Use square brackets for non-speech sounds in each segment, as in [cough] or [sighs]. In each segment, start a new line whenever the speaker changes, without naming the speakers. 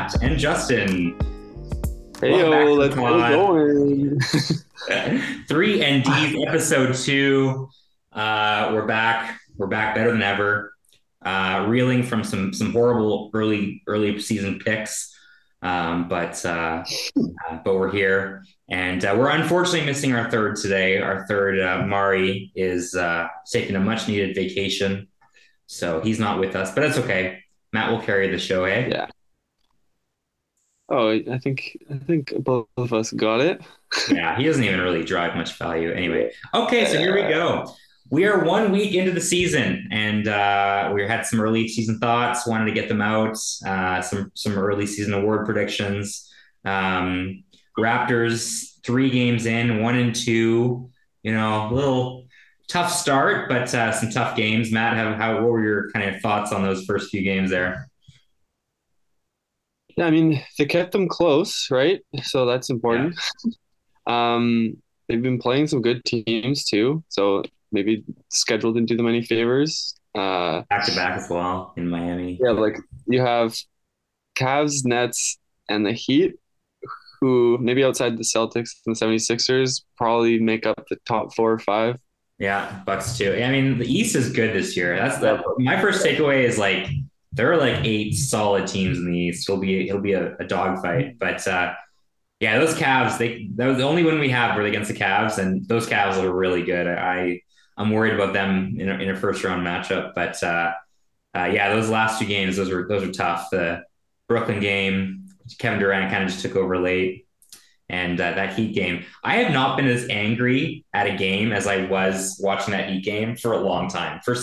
Matt and Justin.
Hey, yo, let's going. [laughs] [laughs]
Three and D episode two. Uh, we're back. We're back better than ever. Uh, reeling from some some horrible early early season picks, um, but uh, uh, but we're here, and uh, we're unfortunately missing our third today. Our third, uh, Mari, is uh, taking a much needed vacation, so he's not with us. But that's okay. Matt will carry the show. Hey,
Yeah. Oh, I think I think both of us got it. [laughs]
yeah, he doesn't even really drive much value anyway. Okay, so here we go. We are one week into the season, and uh, we had some early season thoughts. Wanted to get them out. Uh, some some early season award predictions. Um, Raptors three games in, one and two. You know, a little tough start, but uh, some tough games. Matt, have how what were your kind of thoughts on those first few games there?
Yeah, I mean they kept them close, right? So that's important. Um, they've been playing some good teams too, so maybe schedule didn't do them any favors. Uh,
Back to back as well in Miami.
yeah, like you have Cavs, Nets, and the Heat, who maybe outside the Celtics and the 76ers probably make up the top four or five.
Yeah, Bucks too. I mean, the East is good this year. That's the my first takeaway is like there are like eight solid teams in the East. It'll be it'll be a, a dogfight. But uh, yeah, those Cavs. They that was the only one we have were against the Cavs, and those Cavs are really good. I I'm worried about them in a, in a first round matchup. But uh, uh, yeah, those last two games, those were those were tough. The Brooklyn game, Kevin Durant kind of just took over late and uh, that Heat game. I have not been as angry at a game as I was watching that Heat game for a long time for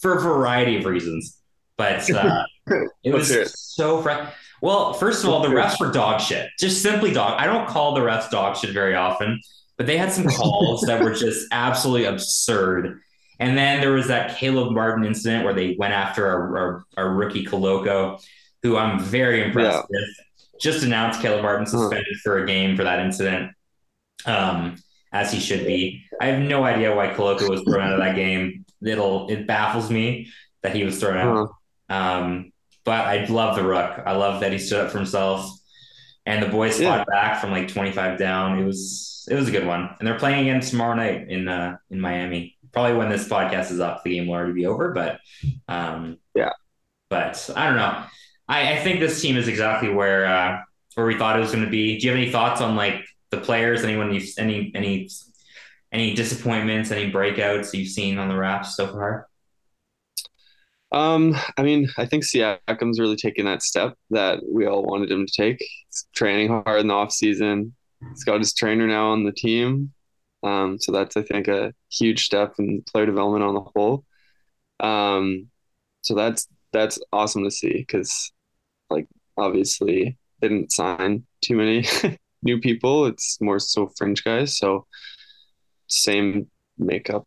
for a variety of reasons. But [laughs] uh, it was
it.
so fr- well. First of all, the refs were dog shit, just simply dog. I don't call the refs dog shit very often, but they had some calls that were just [laughs] absolutely absurd. And then there was that Caleb Martin incident where they went after our, our, our rookie Koloko, who I'm very impressed with just announced Caleb Martin suspended for a game for that incident, um, as he should be. I have no idea why Koloko was thrown out of that game. It'll it baffles me that he was thrown out. Um, but I love the Rook. I love that he stood up for himself, and the boys
Yeah.
fought back from like 25 down. It was it was a good one, and they're playing again tomorrow night in uh, in Miami. Probably when this podcast is up, the game will already be over. But um,
Yeah.
but I don't know. I, I think this team is exactly where uh, where we thought it was going to be. Do you have any thoughts on like the players? Anyone you've any any any disappointments? Any breakouts you've seen on the Raps so far?
Um, I mean, I think Siakam's really taking that step that we all wanted him to take. He's training hard in the off season. He's got his trainer now on the team. Um, so that's I think a huge step in player development on the whole. Um, so that's that's awesome to see because, like, obviously didn't sign too many [laughs] new people. It's more so fringe guys. So same makeup.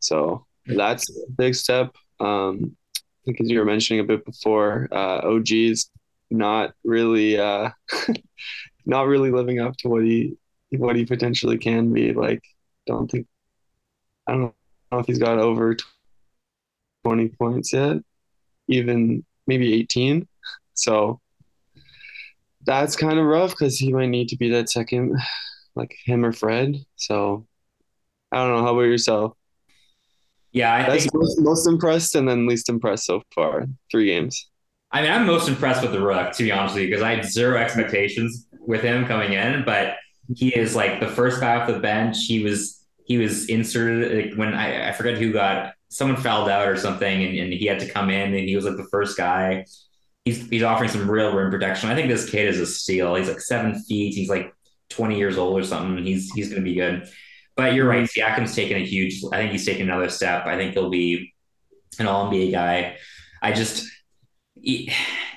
So that's a big step. Um, think as you were mentioning a bit before, uh, OG's not really uh, [laughs] not really living up to what he what he potentially can be. Like, don't think I don't know if he's got over twenty points yet, even maybe eighteen. So that's kind of rough because he might need to be that second, like him or Fred. So I don't know. How about yourself?
Yeah, I
That's
think
most, most impressed and then least impressed so far. Three games.
I mean, I'm most impressed with the Rook, to be honest with you, because I had zero expectations with him coming in, but he is like the first guy off the bench. He was he was inserted like, when I, I forget who got someone fouled out or something, and, and he had to come in, and he was like the first guy. He's he's offering some real rim protection. I think this kid is a steal. He's like seven feet. He's like 20 years old or something. He's he's going to be good. But you're right. Siakam's taken a huge. I think he's taken another step. I think he'll be an All NBA guy. I just he-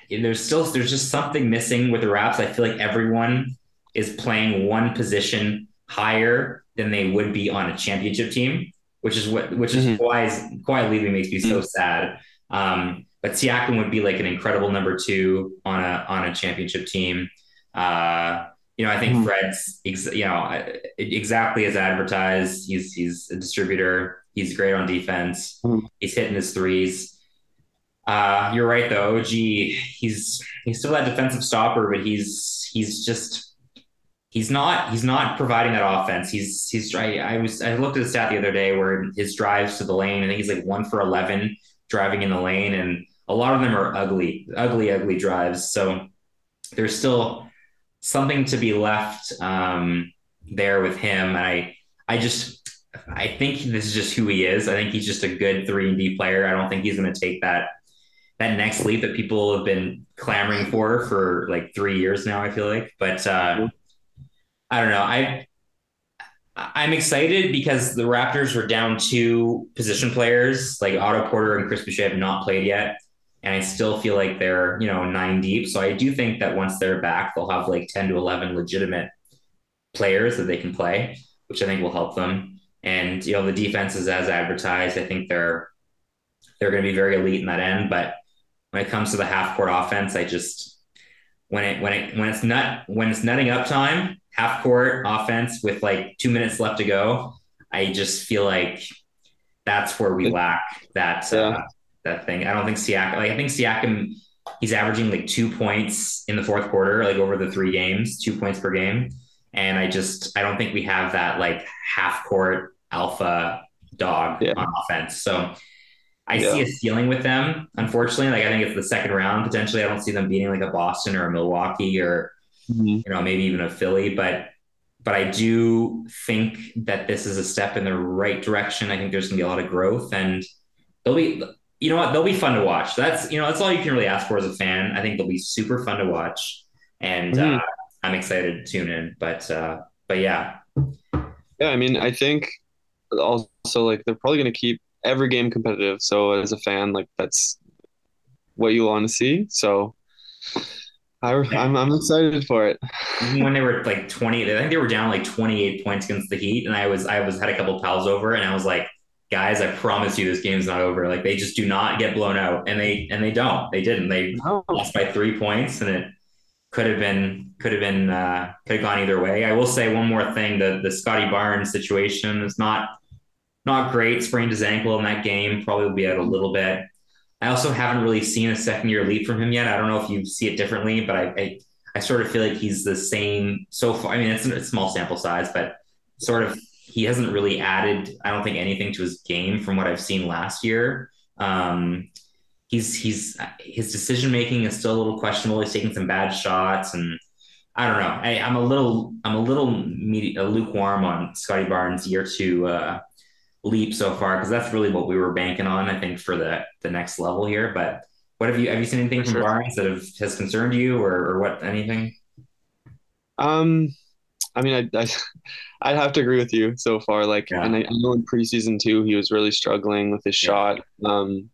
there's still there's just something missing with the Raps. I feel like everyone is playing one position higher than they would be on a championship team, which is what which is
Mhm.
why why leaving makes me so sad. Um, but Siakam would be like an incredible number two on a on a championship team. Uh, you know, I think
Mhm.
Fred's ex- you know exactly as advertised. He's he's a distributor. He's great on defense.
Mhm.
He's hitting his threes. Uh, you're right though. OG, he's he's still that defensive stopper, but he's he's just he's not he's not providing that offense. He's he's I, I was I looked at the stat the other day where his drives to the lane, I think he's like one for eleven driving in the lane, and a lot of them are ugly, ugly, ugly drives. So there's still something to be left um, there with him. I I just I think this is just who he is. I think he's just a good three and D player. I don't think he's going to take that that next leap that people have been clamoring for for like three years now. I feel like, but uh, I don't know. I I'm excited because the Raptors were down two position players, like Otto Porter and Chris Boucher have not played yet. And I still feel like they're, you know, nine deep. So I do think that once they're back, they'll have like 10 to 11 legitimate players that they can play, which I think will help them. And, you know, the defense is as advertised. I think they're, they're going to be very elite in that end. But when it comes to the half court offense, I just, when it, when it, when it's nut, when it's nutting up time, half court offense with like two minutes left to go, I just feel like that's where we lack that uh, that thing. I don't think Siakam. Like I think Siakam, he's averaging like two points in the fourth quarter, like over the three games, two points per game. And I just I don't think we have that like half court alpha dog yeah. on offense. So I yeah. see a ceiling with them. Unfortunately, like I think it's the second round potentially. I don't see them beating like a Boston or a Milwaukee or mm-hmm. you know maybe even a Philly, but but I do think that this is a step in the right direction. I think there's going to be a lot of growth, and they'll be you know what? They'll be fun to watch. That's you know that's all you can really ask for as a fan. I think they'll be super fun to watch, and mm-hmm. uh, I'm excited to tune in. But uh, but yeah,
yeah. I mean, I think also like they're probably going to keep every game competitive. So as a fan, like that's what you want to see. So I, I'm I'm excited for it.
when they were like 20, I think they were down like 28 points against the Heat, and I was I was had a couple pals over, and I was like guys, I promise you this game's not over. Like they just do not get blown out. And they and they don't. They didn't. They no. lost by three points and it could have been could have been uh, could have gone either way. I will say one more thing: the the Scottie Barnes situation is not not great. Sprained his ankle in that game. Probably will be out a little bit. I also haven't really seen a second year leap from him yet. I don't know if you see it differently, but I, I, I sort of feel like he's the same so far. I mean, it's a small sample size, but sort of he hasn't really added, I don't think, anything to his game from what I've seen last year. Um, he's he's his decision making is still a little questionable. He's taking some bad shots, and I don't know. I, am a little I'm a little medi- lukewarm on Scottie Barnes' year two uh, leap so far because that's really what we were banking on. I think for the the next level here. But what have you have you seen anything from sure. Barnes that have, has concerned you or, or what anything?
Um, I mean, I, I [laughs] I'd have to agree with you so far. Like, yeah. and I, I, know in preseason too, he was really struggling with his yeah. shot. Um,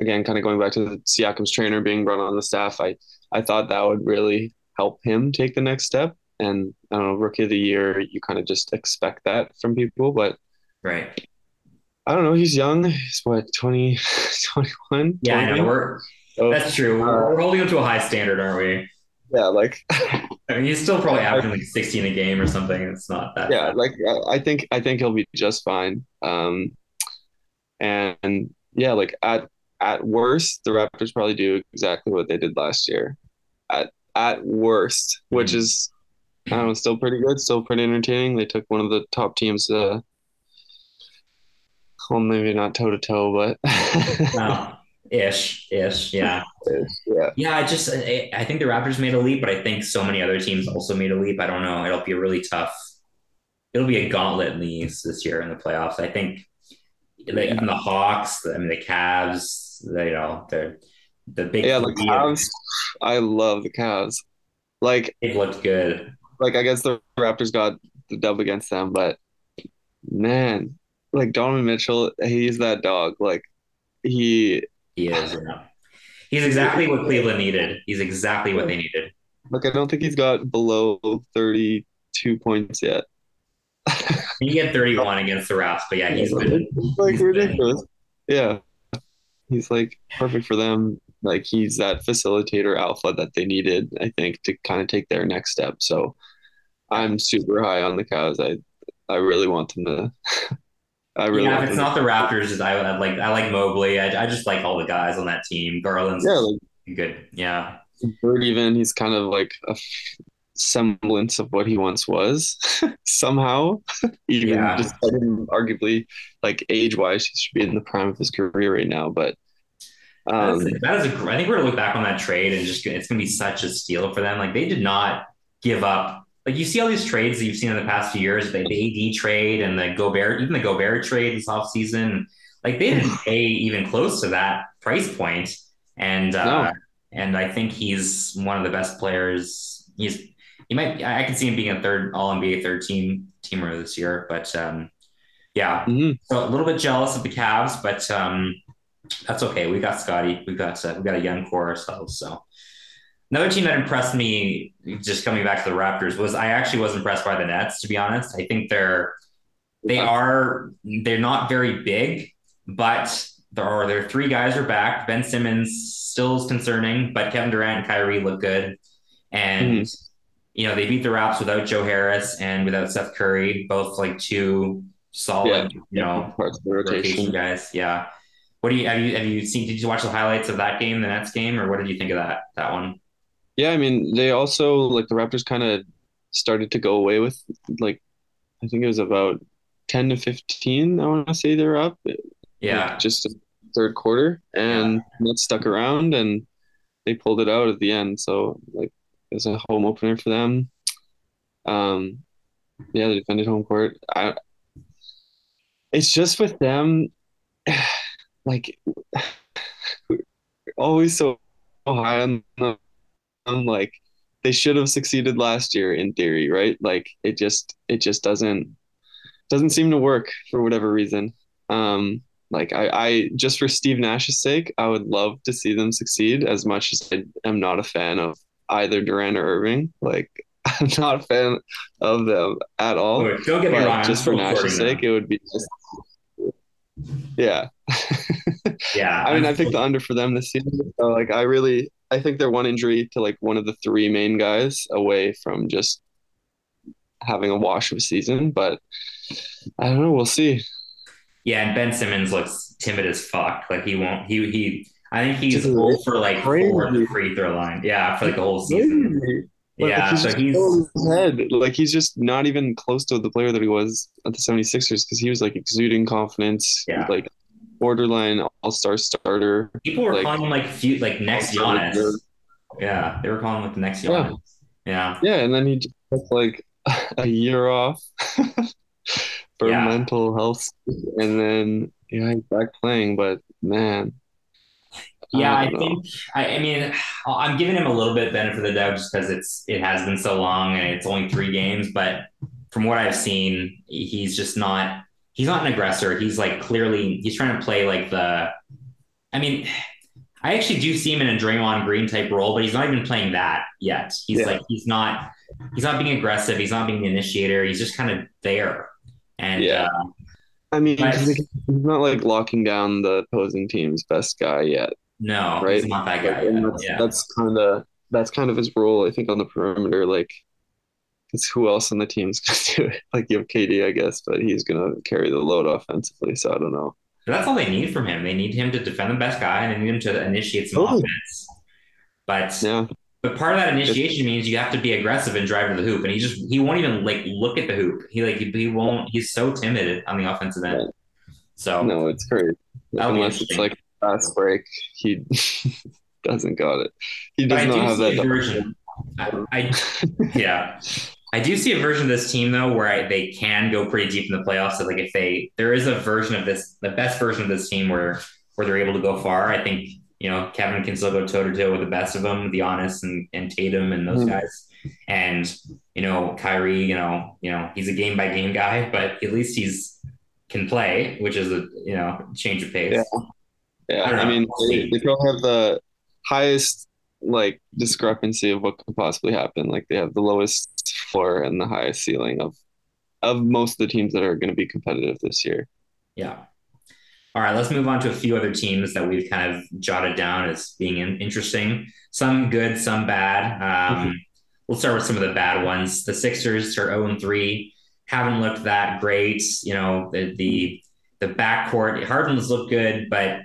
again, kind of going back to the Siakam's trainer being brought on the staff, I I thought that would really help him take the next step. And I don't know, rookie of the year, you kind of just expect that from people, but
right.
I don't know. He's young. He's what 20, [laughs] 21?
Yeah, I know. We're, so, that's true. We're, we're holding him to a high standard, aren't we?
Yeah, like [laughs]
I mean, he's still probably averaging like 16 a game or something. It's not that.
Yeah, bad. like I think I think he'll be just fine. Um, and, and yeah, like at at worst, the Raptors probably do exactly what they did last year. At at worst, which mm-hmm. is I don't know, still pretty good, still pretty entertaining. They took one of the top teams. Uh, well, maybe not toe to toe, but.
wow ish, ish, yeah,
yeah,
yeah. I just, I, I, think the Raptors made a leap, but I think so many other teams also made a leap. I don't know. It'll be a really tough. It'll be a gauntlet in the East this year in the playoffs. I think, yeah. even the Hawks, I mean the Cavs, they, you know, they're the big.
Yeah, the Cavs. I love the Cavs. Like
it looked good.
Like I guess the Raptors got the dub against them, but man, like Donovan Mitchell, he's that dog. Like he
he is. Yeah. He's exactly what Cleveland needed. He's exactly what they needed.
Look, I don't think he's got below 32 points yet. [laughs]
he had 31 against the Raps, but yeah, he's been
like he's ridiculous. Been. Yeah. He's like perfect for them. Like he's that facilitator alpha that they needed, I think, to kind of take their next step. So I'm super high on the Cavs. I I really want them to [laughs] I really
yeah, if it's
them
not the Raptors, I, I like I like Mobley. I, I just like all the guys on that team. Garland's
yeah, like
good. Yeah.
Bird even he's kind of like a semblance of what he once was [laughs] somehow. [laughs] even
Yeah.
just arguably like age wise, he should be in the prime of his career right now. But
That
um,
is, that is a, I think we're gonna look back on that trade and just it's gonna be such a steal for them. Like they did not give up. Like you see all these trades that you've seen in the past few years, the, the AD trade and the Gobert, even the Gobert trade this offseason, like they didn't [sighs] pay even close to that price point. And uh,
No.
and I think he's one of the best players. He's he might I can see him being a third all NBA third team teamer this year, but um, yeah,
mhm.
so a little bit jealous of the Cavs, but um, that's okay. We got Scottie. We got uh, we got a young core ourselves. So another team that impressed me, just coming back to the Raptors, was I actually was impressed by the Nets. To be honest, I think they're they are they're not very big, but there are their three guys are back. Ben Simmons still is concerning, but Kevin Durant and Kyrie look good, and. Hmm. You know, they beat the Raps without Joe Harris and without Seth Curry, both like two solid, you know,
parts of the
rotation
rotation.
guys. Yeah. What do you have you have you seen? Did you watch the highlights of that game, the Nets game, or what did you think of that that one?
Yeah, I mean, they also like the Raptors kind of started to go away with like I think it was about ten to fifteen. I want to say they're up.
Yeah,
like, just third quarter, and Nets stuck around and they pulled it out at the end. So like it was a home opener for them. Um, yeah, they defended home court. I, it's just with them, [sighs] like [sighs] always so high on them. Like they should have succeeded last year in theory, right? Like it just it just doesn't doesn't seem to work for whatever reason. Um, like I, I just for Steve Nash's sake, I would love to see them succeed as much as I am not a fan of either Durant or Irving. Like [laughs] I'm not a fan of them at all.
Oh, don't get me wrong.
Just for Nash's sake, it would be just yeah. [laughs]
yeah.
I mean, I picked the under for them this season. So like I really I think they're one injury to like one of the three main guys away from just having a wash of a season, but I don't know, we'll see.
Yeah, and Ben Simmons looks timid as fuck. Like he won't. He he. I think he's full for like
crazy.
four the free throw line. Yeah, for like the whole season.
Crazy. Like,
Yeah,
he's
so he's
head. Like he's just not even close to the player that he was at the 76ers because he was like exuding confidence,
Yeah.
like borderline all-star starter.
people were
like-
calling him like few like next Giannis. Yeah, they were calling him like the next
Yeah.
Giannis. Yeah.
Yeah, and then he just took like [laughs] a year off [laughs] for
Yeah.
mental health, and then yeah, he's back playing. But man,
Yeah, I,
don't
think I, I mean I'm giving him a little bit benefit of the doubt just because it's it has been so long and it's only three games, but from what I've seen, he's just not he's not an aggressor. He's like clearly he's trying to play like the I mean I actually do see him in a Draymond Green type role, but he's not even playing that yet. He's
Yeah.
like he's not he's not being aggressive, he's not being the initiator, he's just kind of there. And
Yeah.
uh,
I mean,
But-
he's he's not like locking down the opposing team's best guy yet.
no,
Right.
he's not that guy.
Like,
yet.
that's
Yeah.
that's kind of that's kind of his role, I think, on the perimeter. Like, because who else on the team's [laughs] gonna do it? Like you have KD, I guess, but he's gonna carry the load offensively. So I don't know.
But that's all they need from him. They need him to defend the best guy and they need him to initiate some
Totally.
offense. But
Yeah,
but part of that initiation means you have to be aggressive and drive to the hoop. And he just he won't even like look at the hoop. He like he, he won't. He's so timid on the offensive end. So
no, it's crazy. Unless it's like fast break, he [laughs] doesn't got it. He does not
do
have that.
I, I yeah. I do see a version of this team though where I, they can go pretty deep in the playoffs. So like if they there is a version of this, the best version of this team where where they're able to go far. I think you know Kevin can still go toe to toe with the best of them, the honest and, and Tatum and those
Mhm.
guys. And you know Kyrie, you know you know he's a game by game guy, but at least he's can play, which is a you know change of pace.
Yeah. Yeah,
I
I, mean, they, they probably have the highest like discrepancy of what could possibly happen. Like they have the lowest floor and the highest ceiling of of most of the teams that are going to be competitive this year.
Yeah. All right, let's move on to a few other teams that we've kind of jotted down as being interesting. Some good, some bad. Um, we'll start with some of the bad ones. The Sixers are 0 3, haven't looked that great. You know, the, the the backcourt. Harden's looked good, but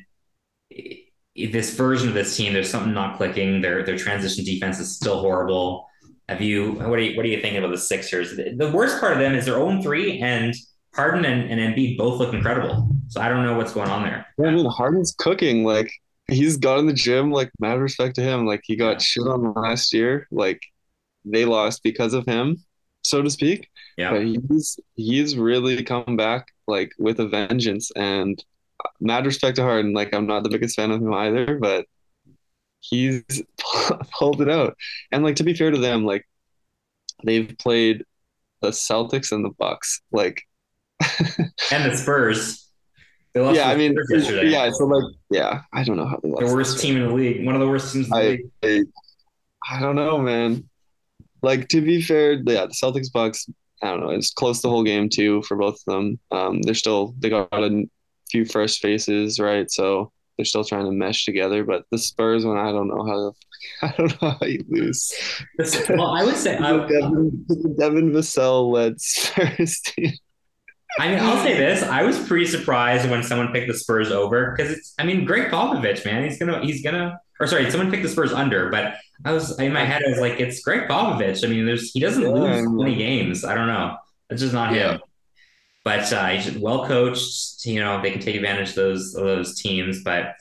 this version of this team, there's something not clicking. Their their transition defense is still horrible. Have you what are you what are you thinking about the Sixers? The worst part of them is their own 3 and Harden and, and Embiid both look incredible. So I don't know what's going on there.
Yeah, I mean Harden's cooking. Like he's got in the gym, like mad respect to him. Like he got shit on last year. Like they lost because of him, so to speak.
Yeah.
But he's he's really come back like with a vengeance and mad respect to Harden. Like I'm not the biggest fan of him either, but he's [laughs] pulled it out. And like to be fair to them, like they've played the Celtics and the Bucks, like [laughs]
and the Spurs.
Yeah, I mean, yeah. So like, yeah, I don't know how they
lost. The worst team in the league, one of the worst teams in the
I,
league.
I, I don't know, man. Like to be fair, yeah, the Celtics Bucks. I don't know. It's close the whole game too for both of them. Um, they're still they got a few fresh faces, right? So they're still trying to mesh together. But the Spurs one, I don't know how. [laughs] I don't know how you lose.
well, I would say [laughs]
I, Devin, Devin Vassell led Spurs team.
I mean, I'll say this: I was pretty surprised when someone picked the Spurs over because it's. I mean, Gregg Popovich, man, he's gonna, he's gonna, or sorry, someone picked the Spurs under, but I was in my head, I was like, it's Gregg Popovich. I mean, there's he doesn't yeah, lose many games. I don't know. It's just not yeah. him. But uh, he's well coached. You know, they can take advantage of those of those teams. But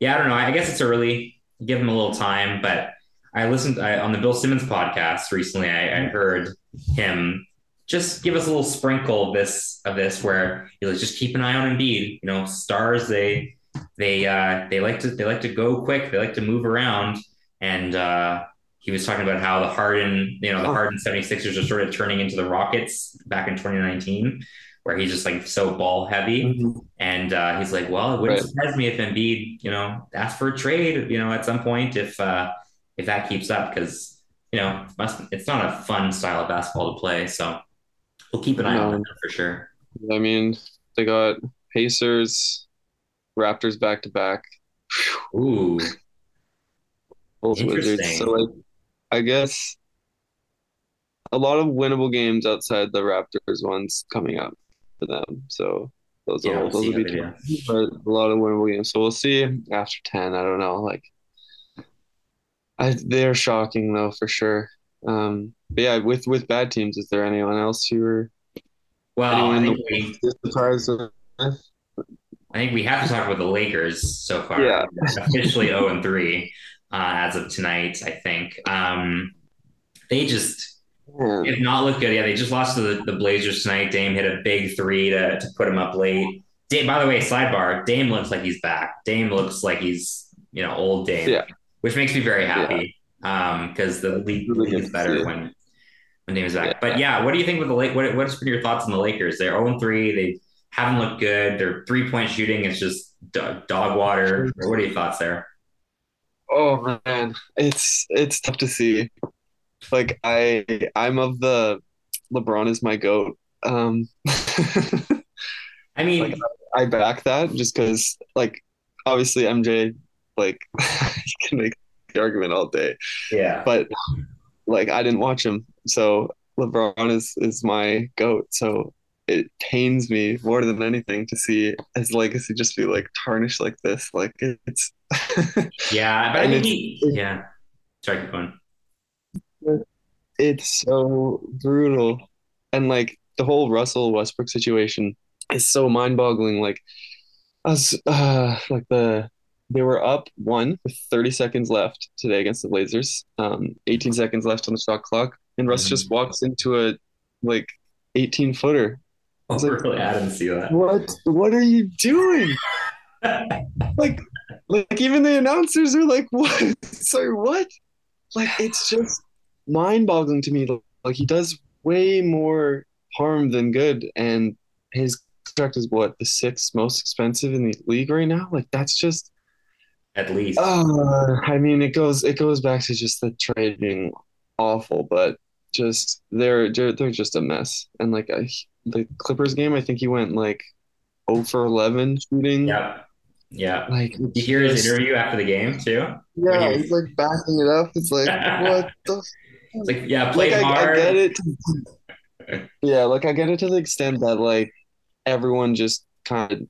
yeah, I don't know. I guess it's early. Give him a little time. But I listened I, on the Bill Simmons podcast recently. I, I heard him just give us a little sprinkle of this of this where you know, just keep an eye on Embiid. You know, stars they they uh, they like to they like to go quick. They like to move around. And uh, he was talking about how the Harden, you know, the Harden 76ers are sort of turning into the Rockets back in 2019, where he's just like so ball heavy. Mm-hmm. And uh, he's like, well, it wouldn't right. surprise me if Embiid, you know, asked for a trade, you know, at some point if uh, if that keeps up because you know it's not a fun style of basketball to play. So we'll keep an eye no. on that for sure.
I mean, they got Pacers, Raptors back to back.
Ooh.
Bulls Wizards. So like, I guess a lot of winnable games outside the Raptors ones coming up for them. So those yeah, will, those will be but a lot of winnable games. So we'll see after ten. I don't know. Like, I, they're shocking though for sure. Um, but yeah, with with bad teams, is there anyone else who are
well, I think, we, I think we have to talk about the Lakers so far.
Yeah,
officially zero oh and three uh, as of tonight. I think um, they just have not look good. Yeah, they just lost to the, the Blazers tonight. Dame hit a big three to to put him up late. Dame, by the way, sidebar: Dame looks like he's back. Dame looks like he's you know old Dame,
yeah.
which makes me very happy because um, the league, really league is better when when Dame is back. Yeah. But yeah, what do you think with the Lake? What what's been your thoughts on the Lakers? They're 0 3. They haven't looked good. Their three point shooting is just dog water. What are your thoughts there?
Oh man, it's it's tough to see. Like I I'm of the LeBron is my goat. Um
I mean [laughs]
like, I back that just because like obviously MJ like [laughs] you can make the argument all day.
Yeah.
But like I didn't watch him. So LeBron is is my goat. So it pains me more than anything to see his legacy just be like tarnished like this. Like it's [laughs]
yeah, but I think he, yeah. Sorry, keep going.
It's so brutal, and like the whole Russell Westbrook situation is so mind-boggling. Like, us, uh, like the they were up one with 30 seconds left today against the Blazers. Um, 18 seconds left on the shot clock, and Russ mm-hmm. just walks into a like 18 footer.
Oh, like, really? I didn't see that.
What? What are you doing? [laughs] like, like even the announcers are like, [laughs] "What? Sorry, what?" Like, it's just mind-boggling to me. Like, he does way more harm than good, and his contract is what the sixth most expensive in the league right now. Like, that's just
at least.
Uh, I mean, it goes it goes back to just the trade being awful, but just they're they're, they're just a mess. And like I, the Clippers game, I think he went like 0 for 11 shooting.
Yeah. Yeah.
Like
you hear his interview after the game too?
Yeah, he was, he's like backing it up. It's like [laughs] what the
it's like yeah, play
like,
hard.
I, I get it. [laughs] yeah, like I get it to the extent that like everyone just kind of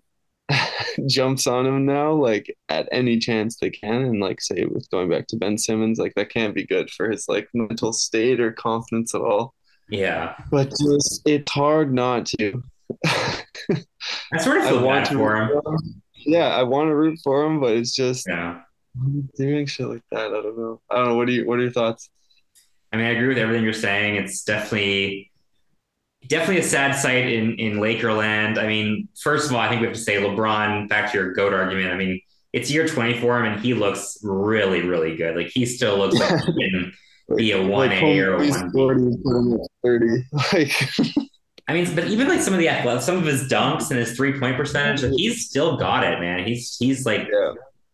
[laughs] jumps on him now, like at any chance they can, and like say with going back to Ben Simmons, like that can't be good for his like mental state or confidence at all.
Yeah,
but just it's hard not to. [laughs]
I sort of feel bad for him.
For him. Yeah, I want to root for him, but it's just
yeah.
doing shit like that. I don't know. I don't know. What do you? What are your thoughts?
I mean, I agree with everything you're saying. It's definitely definitely a sad sight in in Lakerland. I mean, first of all, I think we have to say LeBron. Back to your goat argument. I mean, it's year 20 for him, and he looks really, really good. Like he still looks like he can [laughs] be a one A or a one
Thirty, like.
I mean, but even like some of the athletes, some of his dunks and his three point percentage, like, he's still got it, man. He's he's like yeah.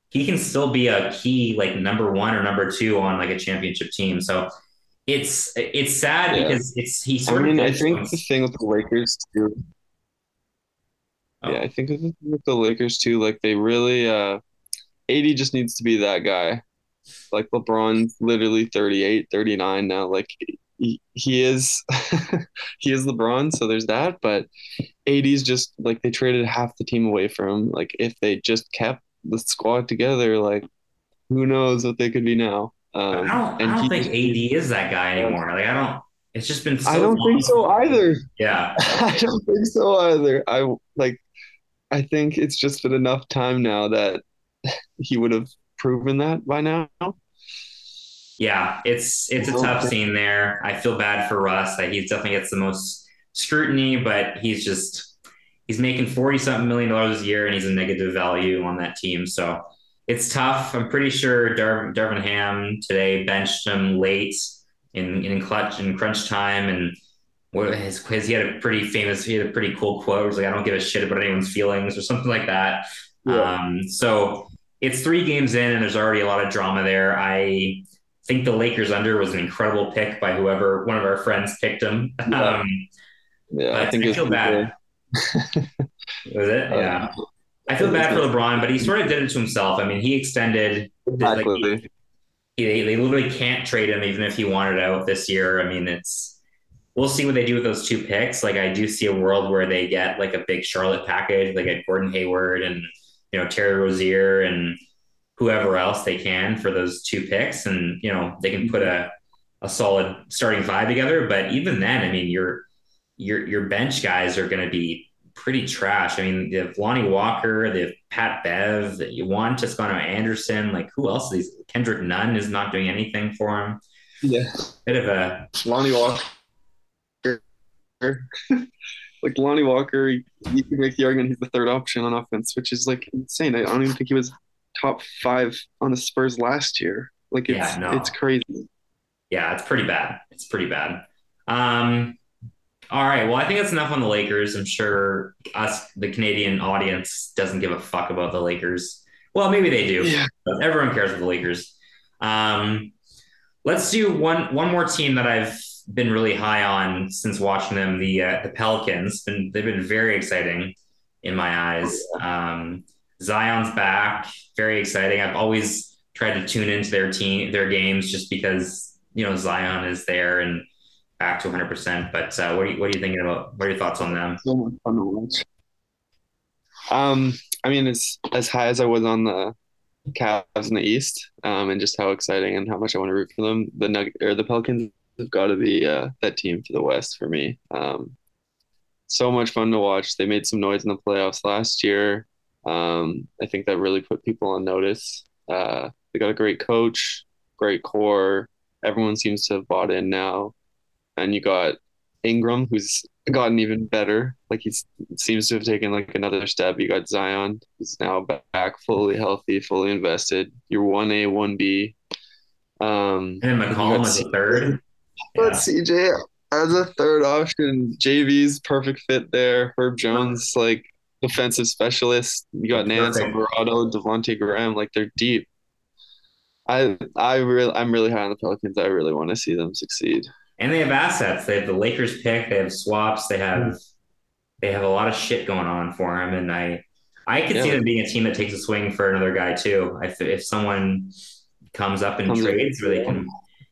he can still be a key like number one or number two on like a championship team. So it's it's sad yeah. because it's he sort
I
mean,
of. I think the thing with the Lakers too. Oh. Yeah, I think the thing with the Lakers too, like they really, uh, AD just needs to be that guy. Like LeBron's literally 38, 39 now. Like he, he is, [laughs] he is LeBron. So there's that. But AD's just like they traded half the team away from him. Like if they just kept the squad together, like who knows what they could be now.
Um, I don't, I don't think AD is that guy anymore. Like I don't. It's just been. So
I don't
long.
think so either. [laughs]
Yeah, [laughs]
I don't think so either. I like. I think it's just been enough time now that [laughs] he would have proven that by now.
Yeah, it's it's a tough scene there. I feel bad for Russ. That he definitely gets the most scrutiny, but he's just he's making forty something million dollars a year, and he's a negative value on that team. So it's tough. I'm pretty sure Dar- Darvin Ham today benched him late in in clutch in crunch time, and what his, his he had a pretty famous he had a pretty cool quote. It was like I don't give a shit about anyone's feelings or something like that. Yeah. Um, so it's three games in, and there's already a lot of drama there. I think the Lakers under was an incredible pick by whoever one of our friends picked him.
Yeah, um, yeah I think I feel bad.
was it? [laughs] Yeah. I feel bad for LeBron, but he sort of did it to himself. I mean, he extended.
Exactly.
Like, he, they, they literally can't trade him even if he wanted out this year. I mean, it's we'll see what they do with those two picks. Like, I do see a world where they get like a big Charlotte package. like get Gordon Hayward and you know Terry Rozier and whoever else they can for those two picks, and you know they can put a a solid starting five together. But even then, I mean, your your your bench guys are going to be pretty trash. I mean, they have Lonnie Walker, they have Pat Bev, you want Toscano Anderson. Like, who else? These Kendrick Nunn is not doing anything for him.
Yeah,
bit of a
Lonnie Walker. [laughs] like Lonnie Walker, you can make the argument he's the third option on offense, which is like insane. I don't even think he was top five on the Spurs last year. Like it's yeah, no. it's crazy.
Yeah, it's pretty bad. It's pretty bad. Um, all right. Well, I think that's enough on the Lakers. I'm sure us, the Canadian audience, doesn't give a fuck about the Lakers. Well, maybe they do. Yeah. everyone cares about the Lakers. Um, let's do one one more team that I've been really high on since watching them. The uh, the Pelicans. Been, they've been very exciting in my eyes. Um, Zion's back. Very exciting. I've always tried to tune into their team, their games, just because you know Zion is there and back to 100. percent But uh, what are you what are you thinking about? What are your thoughts on them?
So much fun to watch. Um, I mean, it's as high as I was on the Cavs in the East, um, and just how exciting and how much I want to root for them. The Nug- or the Pelicans have got to be uh, that team for the West for me. Um, so much fun to watch. They made some noise in the playoffs last year. Um, I think that really put people on notice. Uh, they got a great coach, great core. Everyone seems to have bought in now and you got Ingram, who's gotten even better. Like he seems to have taken like another step. You got Zion, who's now back, fully healthy, fully invested. You're one A, one B. Um,
and McCollum as a third.
But yeah. CJ as a third option. JV's perfect fit there. Herb Jones, like defensive specialist. You got Nance, Alvarado, Devonte Graham. Like they're deep. I I really I'm really high on the Pelicans. I really want to see them succeed
and they have assets. They have the Lakers pick. They have swaps. They have mm. they have a lot of shit going on for them. And I I could yeah. see them being a team that takes a swing for another guy too. If if someone comes up and trades where they can.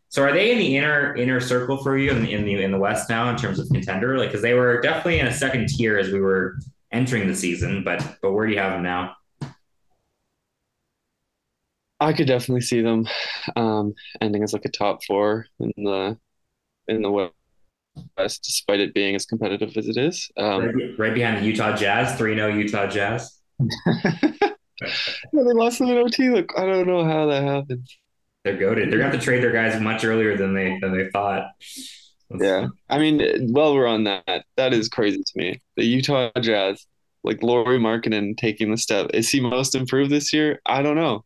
So are they in the inner inner circle for you in the in the in the West now in terms of contender? Like because they were definitely in a second tier as we were entering the season, but but where do you have them now?
I could definitely see them um, ending as like a top four in the in the West, despite it being as competitive as it is. Um,
right, right, behind the Utah Jazz, three 0 Utah Jazz. [laughs]
yeah, they lost in OT. Look, I don't know how that happened.
They're goaded. They're going to trade their guys much earlier than they than they thought.
That's yeah, I mean, while we're on that, that is crazy to me. The Utah Jazz, like Lauri Markkanen taking the step. Is he most improved this year? I don't know.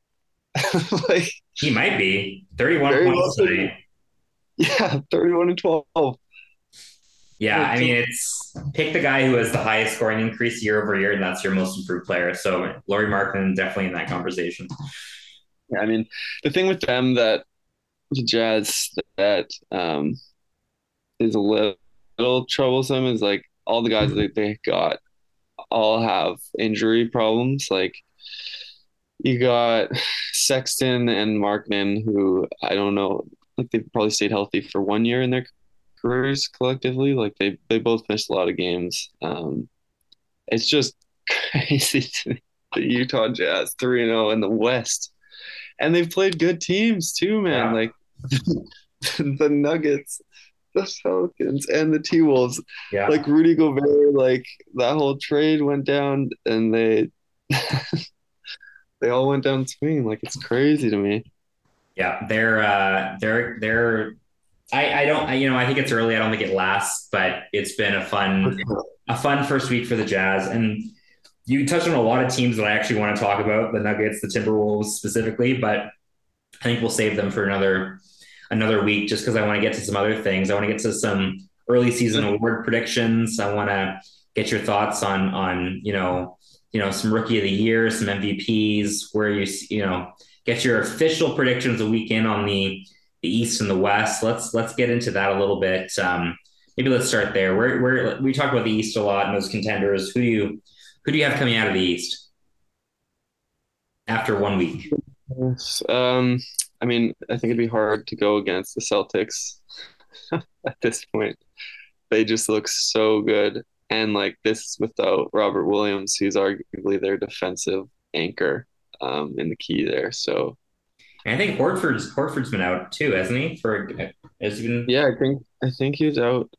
[laughs]
like he might be 31 points tonight. [laughs]
Yeah, 31 and 12.
Yeah, I mean it's pick the guy who has the highest scoring increase year over year, and that's your most improved player. So Lauri Markkanen definitely in that conversation.
Yeah, I mean the thing with them that the Jazz that um, is a little, little troublesome is like all the guys that they got all have injury problems. Like you got Sexton and Markkanen, who I don't know, like they've probably stayed healthy for one year in their careers collectively. Like they they both missed a lot of games. Um, it's just [laughs] crazy to me. The Utah Jazz three and zero oh in the West, and they've played good teams too, man. Yeah. Like [laughs] the Nuggets, the Pelicans, and the T Wolves. Yeah. Like Rudy Gobert, like that whole trade went down, and they [laughs] they all went down swinging. Like it's crazy to me.
Yeah, they're uh, they're they're. I I don't I, you know I think it's early. I don't think it lasts, but it's been a fun a fun first week for the Jazz and. You touched on a lot of teams that I actually want to talk about, the Nuggets, the Timberwolves specifically, but I think we'll save them for another another week just because I want to get to some other things. I want to get to some early season award predictions. I want to get your thoughts on on you know you know, some rookie of the year, some MVPs, where you you know get your official predictions a week in on the the East and the West. Let's let's get into that a little bit. Um, maybe let's start there. Where where we talk about the East a lot and those contenders. Who do you who do you have coming out of the East after one week?
Um, I mean, I think it'd be hard to go against the Celtics [laughs] at this point. They just look so good. And like this without Robert Williams, who's arguably their defensive anchor um, in the key there. So
I think Horford's Horford's been out too, hasn't he? For has he been?
Yeah, I think I think he was out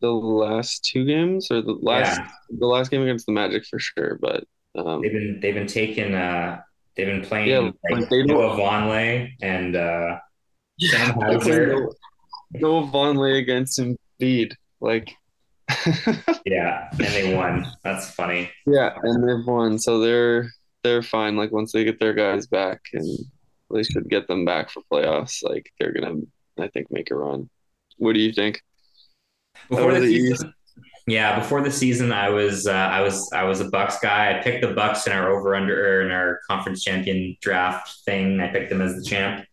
the last two games or the last yeah. the last game against the Magic for sure. But um,
they've been they've been taking uh they've been playing yeah, like they Noah Vonleh and uh [laughs]
yeah, Sam Hauser. Noah Vonleh against Embiid. Like [laughs]
yeah, and they won. That's funny.
Yeah, and they've won, so they're they're fine. Like once they get their guys back, and they should get them back for playoffs. Like they're gonna, I think, make a run. What do you think?
Before the, the season, yeah, before the season, I was uh, I was I was a Bucks guy. I picked the Bucks in our over under in our conference champion draft thing. I picked them as the champ.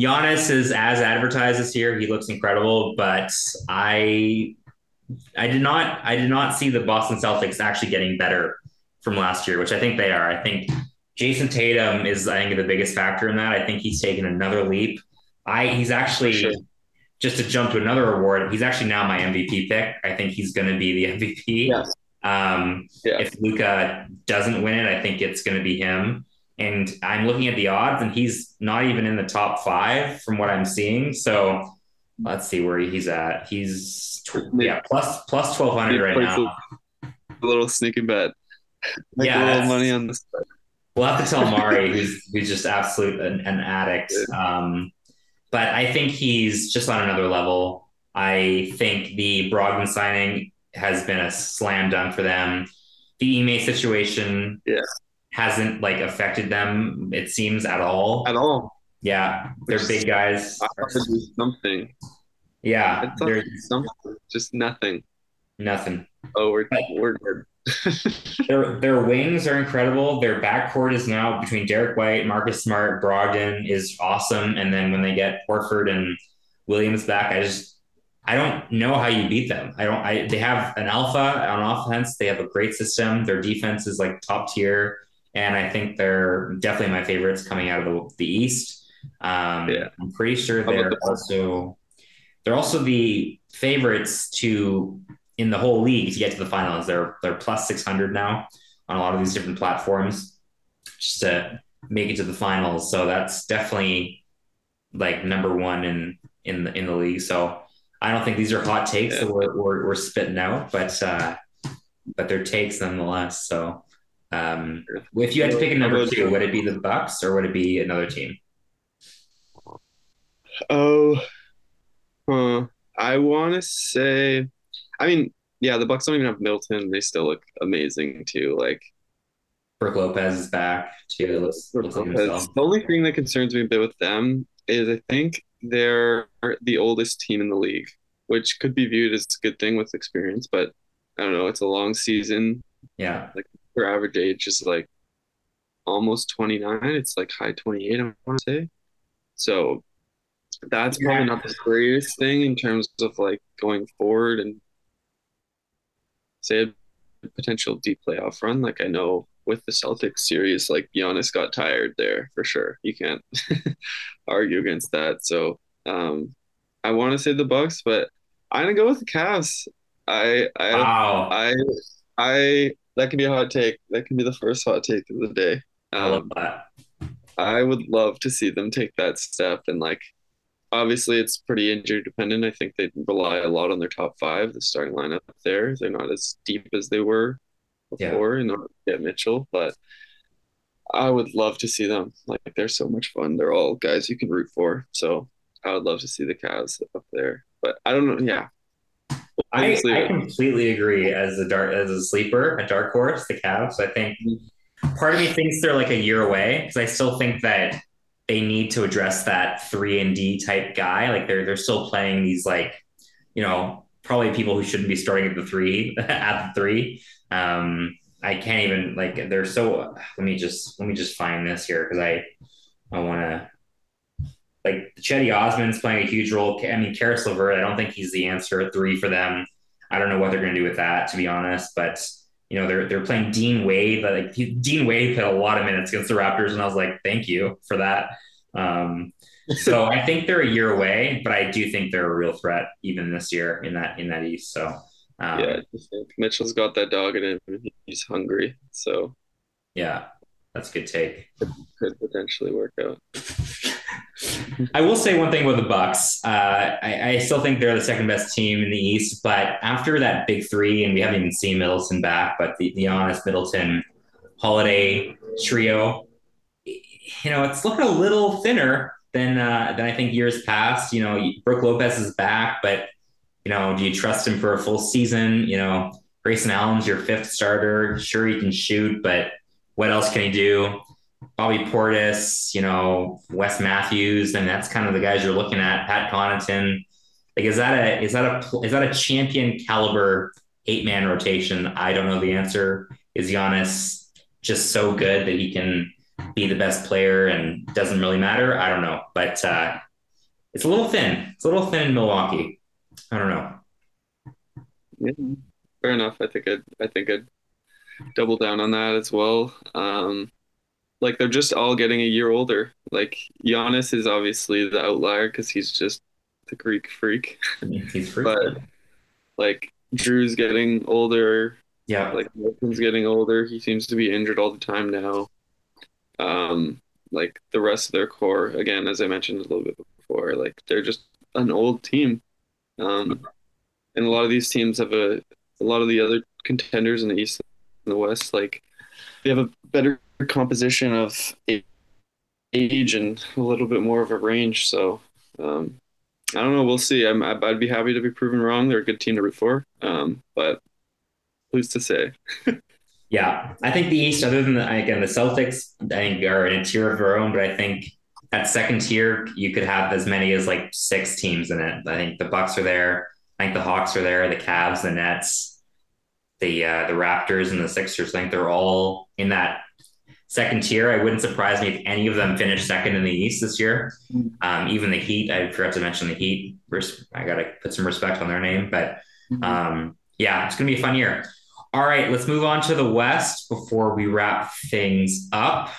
Giannis is as advertised this year. He looks incredible, but I I did not I did not see the Boston Celtics actually getting better from last year, which I think they are. I think Jayson Tatum is I think the biggest factor in that. I think he's taken another leap. I he's actually sure. just to jump to another award. He's actually now my MVP pick. I think he's going to be the [laughs] MVP. Yes. Um, yeah. If Luka doesn't win it, I think it's going to be him. And I'm looking at the odds, and he's not even in the top five from what I'm seeing. So let's see where he's at. He's yeah plus plus twelve hundred right now.
A little sneaky bet.
Make yeah, a little money on this. We'll have to tell Mari, who's who's just absolute an, an addict. Um, but I think he's just on another level. I think the Brogdon signing has been a slam dunk for them. The Ime situation
yeah.
hasn't like affected them, it seems, at all.
At all.
Yeah, they're big guys.
something.
Yeah,
they're something. Just nothing.
Nothing.
Oh, we're we're good. [laughs]
their their wings are incredible. Their backcourt is now between Derrick White, Marcus Smart, Brogdon is awesome. And then when they get Horford and Williams back, I just I don't know how you beat them. I don't. I they have an alpha on offense. They have a great system. Their defense is like top tier, and I think they're definitely my favorites coming out of the, the East. Um, yeah. I'm pretty sure they're also they're also the favorites to in the whole league to get to the finals. They're they're plus six hundred now on a lot of these different platforms just to make it to the finals. So that's definitely like number one in in the in the league. So I don't think these are hot takes that we're, we're, we're spitting out, but uh, but they're takes nonetheless. So um, if you had to pick a number two, would it be the Bucks or would it be another team?
Oh, huh. I want to say. I mean, yeah, the Bucks don't even have Middleton. They still look amazing too. Like
Brook Lopez is back too. Let's, let's
the only thing that concerns me a bit with them is I think they're the oldest team in the league, which could be viewed as a good thing with experience, but I don't know. It's a long season.
Yeah.
Like their average age is like almost 29. It's like high 28, I want to say. So that's yeah. probably not the greatest thing in terms of like going forward and say a potential deep playoff run. Like I know with the Celtics series, like Giannis got tired there for sure. You can't [laughs] argue against that. So um, I want to say the Bucks, but I'm gonna go with the Cavs. I I
wow.
I I that can be a hot take. That can be the first hot take of the day.
Um, I love um, that.
I would love to see them take that step and like obviously it's pretty injury dependent. I think they rely a lot on their top five, the starting lineup there. They're not as deep as they were before yeah. in order to get Mitchell, but I would love to see them. Like they're so much fun. They're all guys you can root for. So I would love to see the Cavs up there. But I don't know. Yeah.
I, I completely agree as a dark as a sleeper, a dark horse, the Cavs. I think mm-hmm. part of me thinks they're like a year away because I still think that they need to address that three and D type guy. Like they're they're still playing these like, you know, probably people who shouldn't be starting at the three [laughs] at the three. Um, I can't even like they're so. Let me just let me just find this here because I I want to like Cedi Osman's playing a huge role. I mean, Caris LeVert, I don't think he's the answer at three for them. I don't know what they're going to do with that, to be honest. But you know, they're they're playing Dean Wade. Like Dean Wade played a lot of minutes against the Raptors, and I was like, thank you for that. Um, so [laughs] I think they're a year away, but I do think they're a real threat even this year in that in that East. So
um, yeah, Mitchell's got that dog in him. He's hungry, so
yeah, that's a good take. Could,
could potentially work out. [laughs]
I will say one thing about the Bucks. Uh, I, I, still think they're the second best team in the East, but after that big three, and we haven't even seen Middleton back, but the, the Giannis Middleton Holiday trio, you know, it's looking a little thinner than uh, than I think years past. You know, Brook Lopez is back, but you know, do you trust him for a full season? You know, Grayson Allen's your fifth starter. Sure, he can shoot, but what else can he do? Bobby Portis, you know, Wes Matthews, and that's kind of the guys you're looking at. Pat Connaughton, like is that a is that a is that a champion caliber eight man rotation? I don't know the answer. Is Giannis just so good that he can be the best player and doesn't really matter? I don't know, but uh, it's a little thin. It's a little thin in Milwaukee. I don't know.
Yeah, fair enough. I think I'd I think I'd double down on that as well. Um, like they're just all getting a year older. Like Giannis is obviously the outlier because he's just the Greek freak.
He's freak.
but like Jrue's getting older.
Yeah.
Like Middleton's getting older. He seems to be injured all the time now. Um, like the rest of their core, again, as I mentioned a little bit before, like they're just an old team. Um, and a lot of these teams have a, a lot of the other contenders in the East the West, like they have a better composition of age and a little bit more of a range. So um, I don't know. We'll see. I'm, I'd be happy to be proven wrong. They're a good team to root for, um, but who's to say? [laughs]
yeah, I think the East, other than the, again the Celtics, I think are in a tier of their own. But I think at second tier, you could have as many as like six teams in it. I think the Bucks are there. I think the Hawks are there. The Cavs, the Nets, the uh, the Raptors, and the Sixers. I think they're all in that second tier. I wouldn't surprise me if any of them finish second in the East this year. Mm-hmm. Um, even the Heat, I forgot to mention the Heat. I got to put some respect on their name, but mm-hmm. um, yeah, it's going to be a fun year. All right, let's move on to the West before we wrap things up.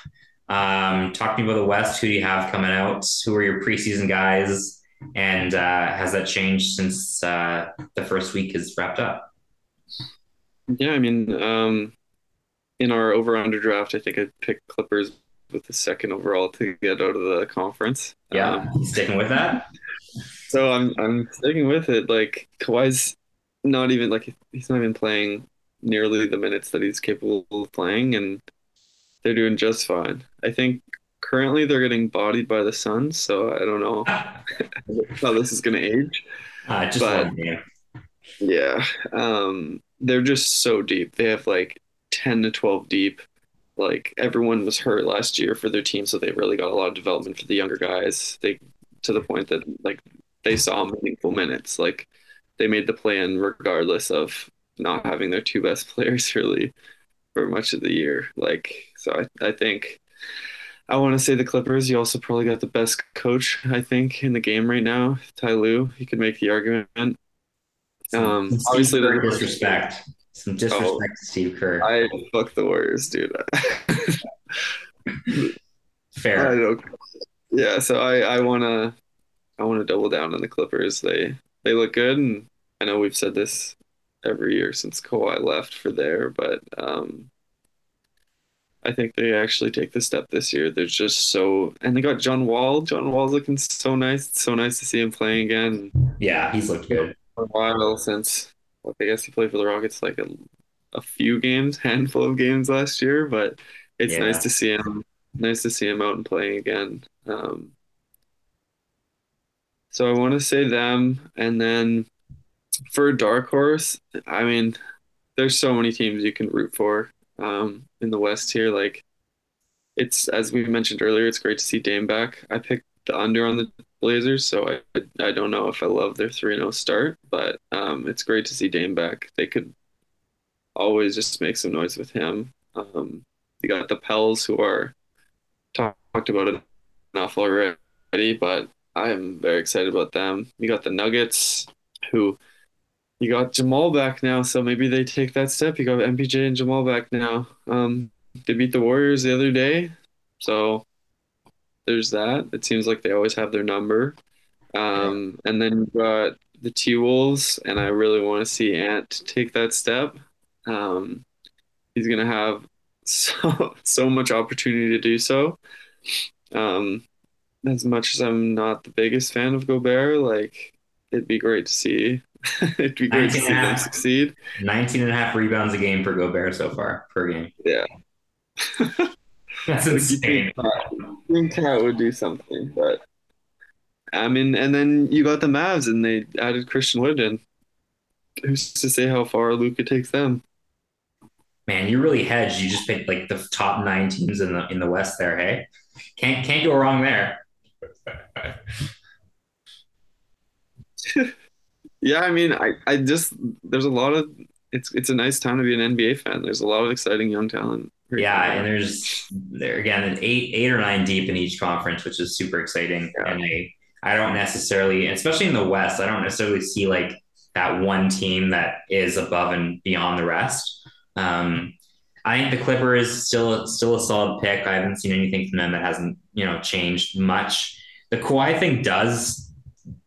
Um, talk to me about the West. Who do you have coming out? Who are your preseason guys? And uh, has that changed since uh, the first week is wrapped up?
Yeah, I mean, um, in our over under draft, I think I picked Clippers with the second overall to get out of the conference.
Yeah, um, sticking with that.
So I'm I'm sticking with it. Like Kawhi's not even like he's not even playing nearly the minutes that he's capable of playing, and they're doing just fine. I think currently they're getting bodied by the Suns, so I don't know [laughs] how this is going to age.
Uh, just but,
yeah, um, they're just so deep. They have like ten to twelve deep. Like everyone was hurt last year for their team, so they really got a lot of development for the younger guys. They to the point that like they saw meaningful minutes. Like they made the plan regardless of not having their two best [laughs] players really for much of the year. Like so, I I think I want to say the Clippers. You also probably got the best coach, I think, in the game right now, Ty Lue. He could make the argument.
Um, Some obviously, the disrespect. Some disrespect oh, to Steve Kerr.
I fuck the Warriors, dude. [laughs]
Fair.
Yeah, so I I wanna I want to double down on the Clippers. They they look good, and I know we've said this every year since Kawhi left for there, but um, I think they actually take the step this year. They're just so, and they got John Wall. John Wall's looking so nice. It's so nice to see him playing again.
Yeah, he's looked good
a while since. Well, I guess he played for the Rockets like a, a few games, [laughs] handful of games last year, but it's yeah. nice to see him. Nice to see him out and playing again. Um, so I want to say them, and then for dark horse, I mean, there's so many teams you can root for um, in the West here. Like it's as we mentioned earlier, it's great to see Dame back. I picked the under on the Blazers, so I I don't know if I love their three 0 start, but um, it's great to see Dame back. They could always just make some noise with him. Um, you got the Pels who are talked about enough already, but I am very excited about them. You got the Nuggets who you got Jamal back now, so maybe they take that step. You got MPJ and Jamal back now. Um, they beat the Warriors the other day, so there's that. It seems like they always have their number. Um, and then you got the T Wolves, and I really want to see Ant take that step. Um, he's gonna have [laughs] so so much opportunity to do so. Um, as much as I'm not the biggest fan of Gobert, like it'd be great to see [laughs] It'd be great to see half, them succeed.
19 and a half rebounds a game for Gobert so far per game.
Yeah. [laughs] [laughs]
That's insane.
I think KAT would do something, but I mean, and then you got the Mavs and they added Christian Wood in. Who's to say how far Luka takes them?
Man, you really hedged. You just picked like the top nine teams in the in the West there. Hey, can't can't go wrong there. [laughs]
Yeah, I mean, I, I just there's a lot of it's it's a nice time to be an NBA fan. There's a lot of exciting young talent.
Yeah, and there's there again eight eight or nine deep in each conference, which is super exciting. Yeah. And I I don't necessarily, especially in the West, I don't necessarily see like that one team that is above and beyond the rest. Um, I think the Clippers still still a solid pick. I haven't seen anything from them that hasn't you know changed much. The Kawhi thing does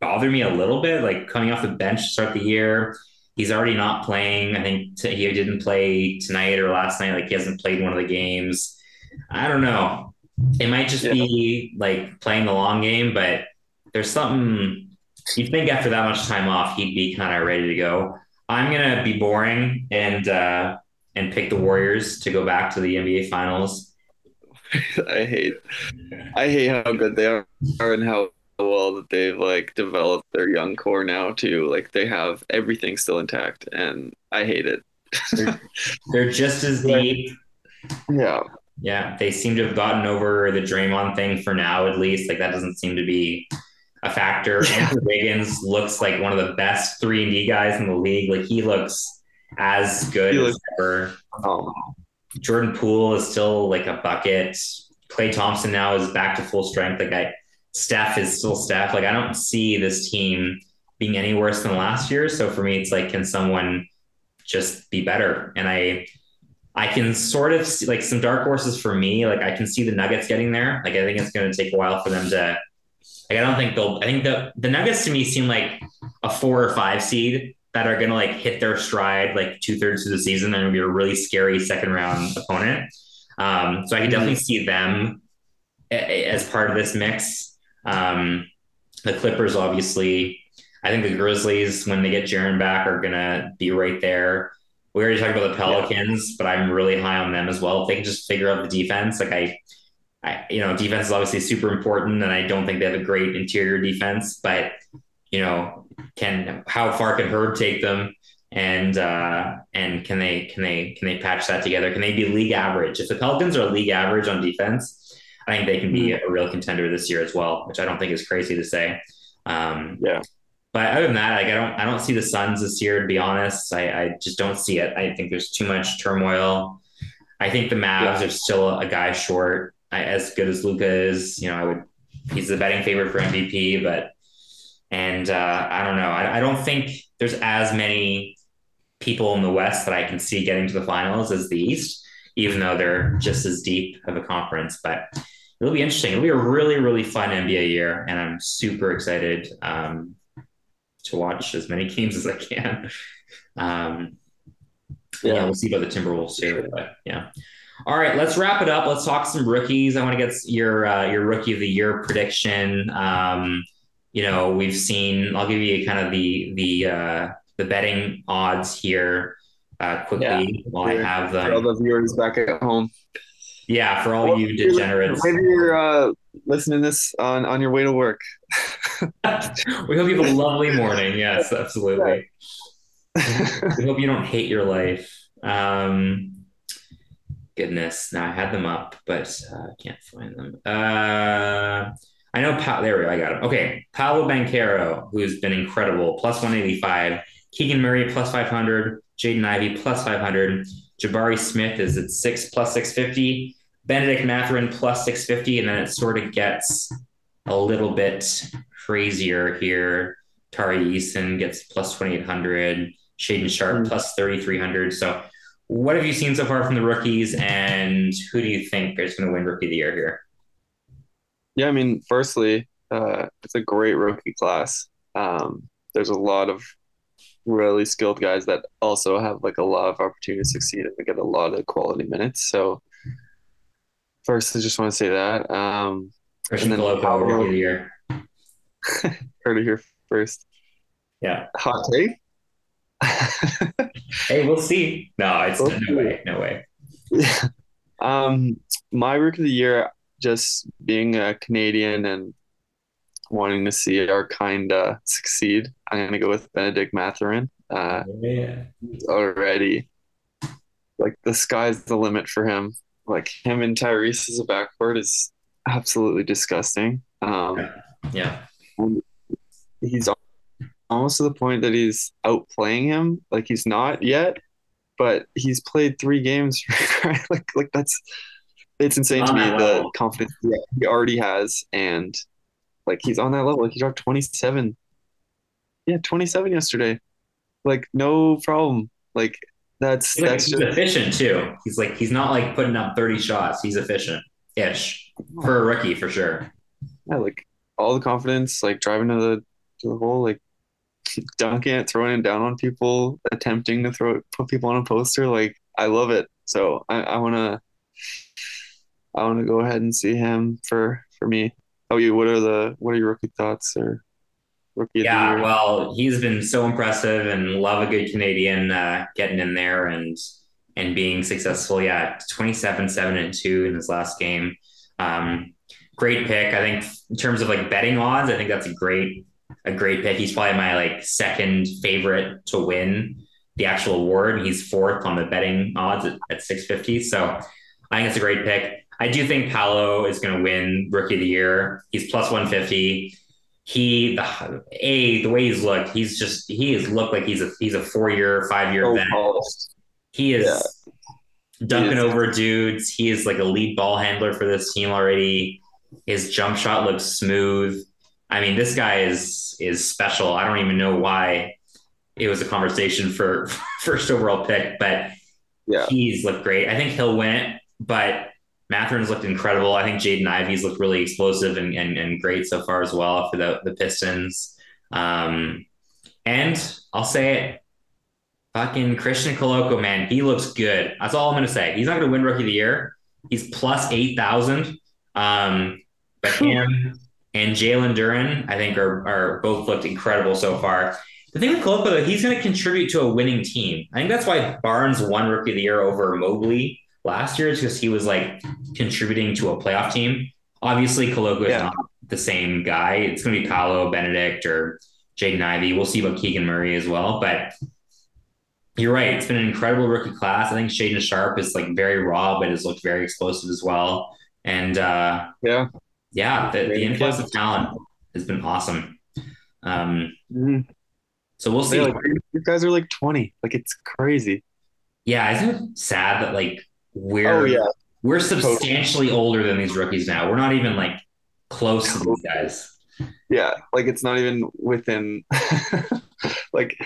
bother me a little bit. Like coming off the bench to start the year, he's already not playing. I think t- he didn't play tonight or last night. Like he hasn't played one of the games. I don't know. It might just yeah. be like playing the long game, but there's something you'd think after that much time off, he'd be kind of ready to go. I'm gonna be boring and uh, and pick the Warriors to go back to the NBA Finals. [laughs]
I hate, I hate how good they are and how well that they've like developed their young core now too. Like they have everything still intact, and I hate it.
they're, [laughs] they're just as deep.
Yeah.
Yeah, they seem to have gotten over the Draymond thing for now, at least. Like that doesn't seem to be a factor. [laughs] Andrew Wiggins looks like one of the best three and D guys in the league. Like he looks as good he as looks, ever. Oh. Jordan Poole is still like a bucket. Klay Thompson now is back to full strength. Like I, Steph is still Steph. Like I don't see this team being any worse than last year. So for me, it's like, can someone just be better? And I, I can sort of see like some dark horses for me. Like I can see the Nuggets getting there. Like I think it's going to take a while for them to. Like I don't think they'll. I think the the Nuggets to me seem like a four or five seed. that are going to like hit their stride like two thirds of the season. They're going to be a really scary second round opponent. Um, so I can mm-hmm. definitely see them eh, eh, as part of this mix. Um, the Clippers, obviously, I think the Grizzlies, when they get Jaren back, are going to be right there. We already talked about the Pelicans, yeah. but I'm really high on them as well. If they can just figure out the defense, like I, I, you know, defense is obviously super important, and I don't think they have a great interior defense, but you know, can how far can Herb take them? And uh, and can they can they can they patch that together? Can they be league average? If the Pelicans are league average on defense, I think they can be mm-hmm. a real contender this year as well, which I don't think is crazy to say. Um,
yeah.
But other than that, like I don't I don't see the Suns this year. To be honest, I, I just don't see it. I think there's too much turmoil. I think the Mavs yeah. are still a guy short. I, as good as Luka is, you know, I would. He's the betting favorite for MVP, but and uh, I don't know. I, I don't think there's as many people in the West that I can see getting to the finals as the East, even though they're just as deep of a conference. But it'll be interesting. It'll be a really, really fun NBA year, and I'm super excited um, to watch as many games as I can. Um, yeah. yeah, we'll see about the Timberwolves too. But yeah. All right, let's wrap it up. Let's talk some rookies. I want to get your uh, your rookie of the year prediction. Um, you know, we've seen. I'll give you kind of the the uh, the betting odds here uh, quickly yeah, while I have them.
For all the viewers back at home.
Yeah, for all well, you degenerates.
Maybe you're uh, listening to this on on your way to work. [laughs]
we hope you have a lovely morning. Yes, [laughs] absolutely. we hope you don't hate your life. Um, goodness, now I had them up, but uh, I uh, can't find them. Uh, I know, pa- there we go. I got him. Okay. Paolo Banchero, who's been incredible, plus 185. Keegan Murray, plus 500. Jaden Ivey, plus 500. Jabari Smith is at six, plus 650. Bennedict Mathurin, plus 650. And then it sort of gets a little bit crazier here. Tari Eason gets plus 2800. Shaedon Sharpe mm. plus 3300. So, what have you seen so far from the rookies, and who do you think is going to win Rookie of the Year here?
Yeah, I mean, firstly, uh, it's a great rookie class. Um, there's a lot of really skilled guys that also have like a lot of opportunity to succeed and get a lot of quality minutes. So, first, I just want to say that. Um,
Christian Koloko, rookie of the year. [laughs]
heard it here first.
Yeah.
Hot take. [laughs]
hey, we'll see. No, it's we'll no see. way, no way.
Yeah. [laughs] Um, my rookie of the year, just being a Canadian and wanting to see our kind uh, succeed, I'm gonna go with Bennedict Mathurin. Uh, yeah. Already, like the sky's the limit for him. Like him and Tyrese as a backcourt is absolutely disgusting. Um,
yeah.
He's almost to the point that he's outplaying him. Like he's not yet, but he's played three games. [laughs] like like that's it's insane to me the confidence he already has, and like he's on that level. Like he dropped twenty seven. Yeah, twenty seven yesterday. Like no problem. Like that's
he's
that's
like, just efficient too. He's like he's not like putting up thirty shots. He's efficient ish for a rookie for sure.
Yeah, like all the confidence, like driving to the to the hole, like dunking it, throwing it down on people, attempting to throw it, put people on a poster. Like I love it. So I, I wanna I want to go ahead and see him for for me. Oh, you? What are the what are your rookie thoughts or
rookie? Yeah, well, he's been so impressive and love a good Canadian uh, getting in there and and being successful. Yeah, 27, seven and two in his last game. Um, great pick. I think in terms of like betting odds, I think that's a great a great pick. He's probably my like second favorite to win the actual award. He's fourth on the betting odds at, at 650. So I think it's a great pick. I do think Paolo is going to win Rookie of the Year. He's plus 150. He the a the way he's looked, he's just he has looked like he's a he's a four year, five year oh, vet. He is yeah. dunking he is. over dudes. He is like a lead ball handler for this team already. His jump shot looks smooth. I mean, this guy is is special. I don't even know why it was a conversation for [laughs] first overall pick, but yeah. he's looked great. I think he'll win it, but Mathurin's looked incredible. I think Jaden Ivey's looked really explosive and, and, and great so far as well for the, the Pistons. Um, and I'll say it, fucking Christian Koloko, man, he looks good. That's all I'm gonna say. He's not gonna win Rookie of the Year. He's plus eight thousand. Um, but him and Jalen Duren, I think, are are both looked incredible so far. The thing with Koloko, though, he's going to contribute to a winning team. I think that's why Barnes won Rookie of the Year over Mobley last year, is because he was like contributing to a playoff team. Obviously, Koloko is yeah. not the same guy. It's going to be Paolo Bennedict or Jaden Ivey. We'll see about Keegan Murray as well. But you're right. It's been an incredible rookie class. I think Shaedon Sharpe is like very raw, but has looked very explosive as well. And uh,
yeah,
yeah, the, the influx of talent has been awesome. Um, mm-hmm. So we'll see.
Like, you guys are like 20. Like it's crazy.
Yeah, isn't it sad that like Oh, we're oh, yeah. we're substantially totally. older than these rookies now. We're not even like close to these guys.
Yeah, like it's not even within [laughs] like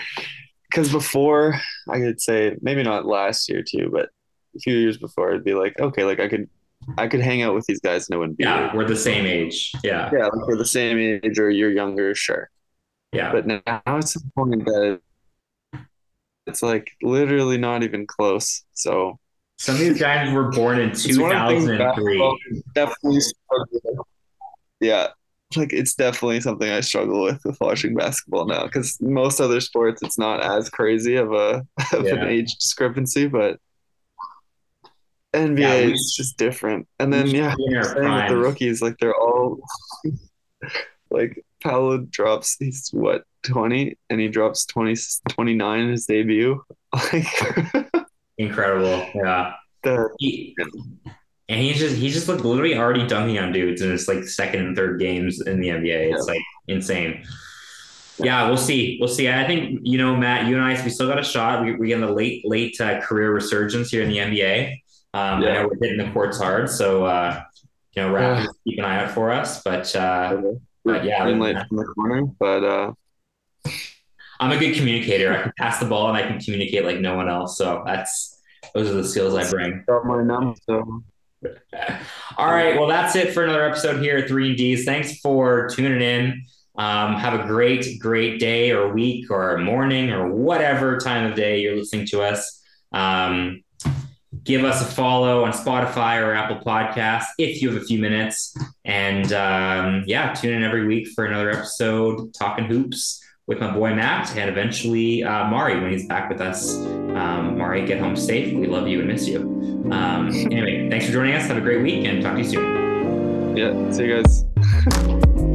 because before I could say maybe not last year too, but a few years before it'd be like okay, like I could I could hang out with these guys and it wouldn't be.
Yeah, weird. we're the same age. Yeah.
Yeah, like we're the same age or you're younger, sure.
Yeah.
But now it's a point that it's like literally not even close. So
some of these guys were born in 2003.
Definitely yeah. Like it's definitely something I struggle with with watching basketball now because most other sports it's not as crazy of a [laughs] of yeah. an age discrepancy, but NBA yeah, is just different. And then yeah, same with the rookies, like they're all [laughs] like Paolo drops he's what 20 and he drops 20 29 in his debut. [laughs] Like
incredible. Yeah.
The,
he, and he's just he's just like literally already dunking on dudes in his like second and third games in the NBA. It's like insane. Yeah, we'll see. We'll see. I think you know, Matt, you and I, we still got a shot. We we get the late late uh, career resurgence here in the NBA. Um, yeah. I know we're hitting the courts hard, so uh, you know, Raptors yeah. keep an eye out for us. But uh, but yeah,
green light from the corner. But uh,
I'm a good communicator. I can pass the ball and I can communicate like no one else. So that's those are the skills I bring.
so. [laughs]
All right. Well, that's it for another episode here at Three and D's. Thanks for tuning in. Um, have a great, great day or week or morning or whatever time of day you're listening to us. Um, give us a follow on Spotify or Apple Podcasts if you have a few minutes. And um, yeah, tune in every week for another episode talking hoops with my boy Matt and eventually uh, Mari when he's back with us. Um, Mari, get home safe. We love you and miss you. Um, anyway, thanks for joining us. Have a great week and talk to you soon.
Yeah, see you guys. [laughs]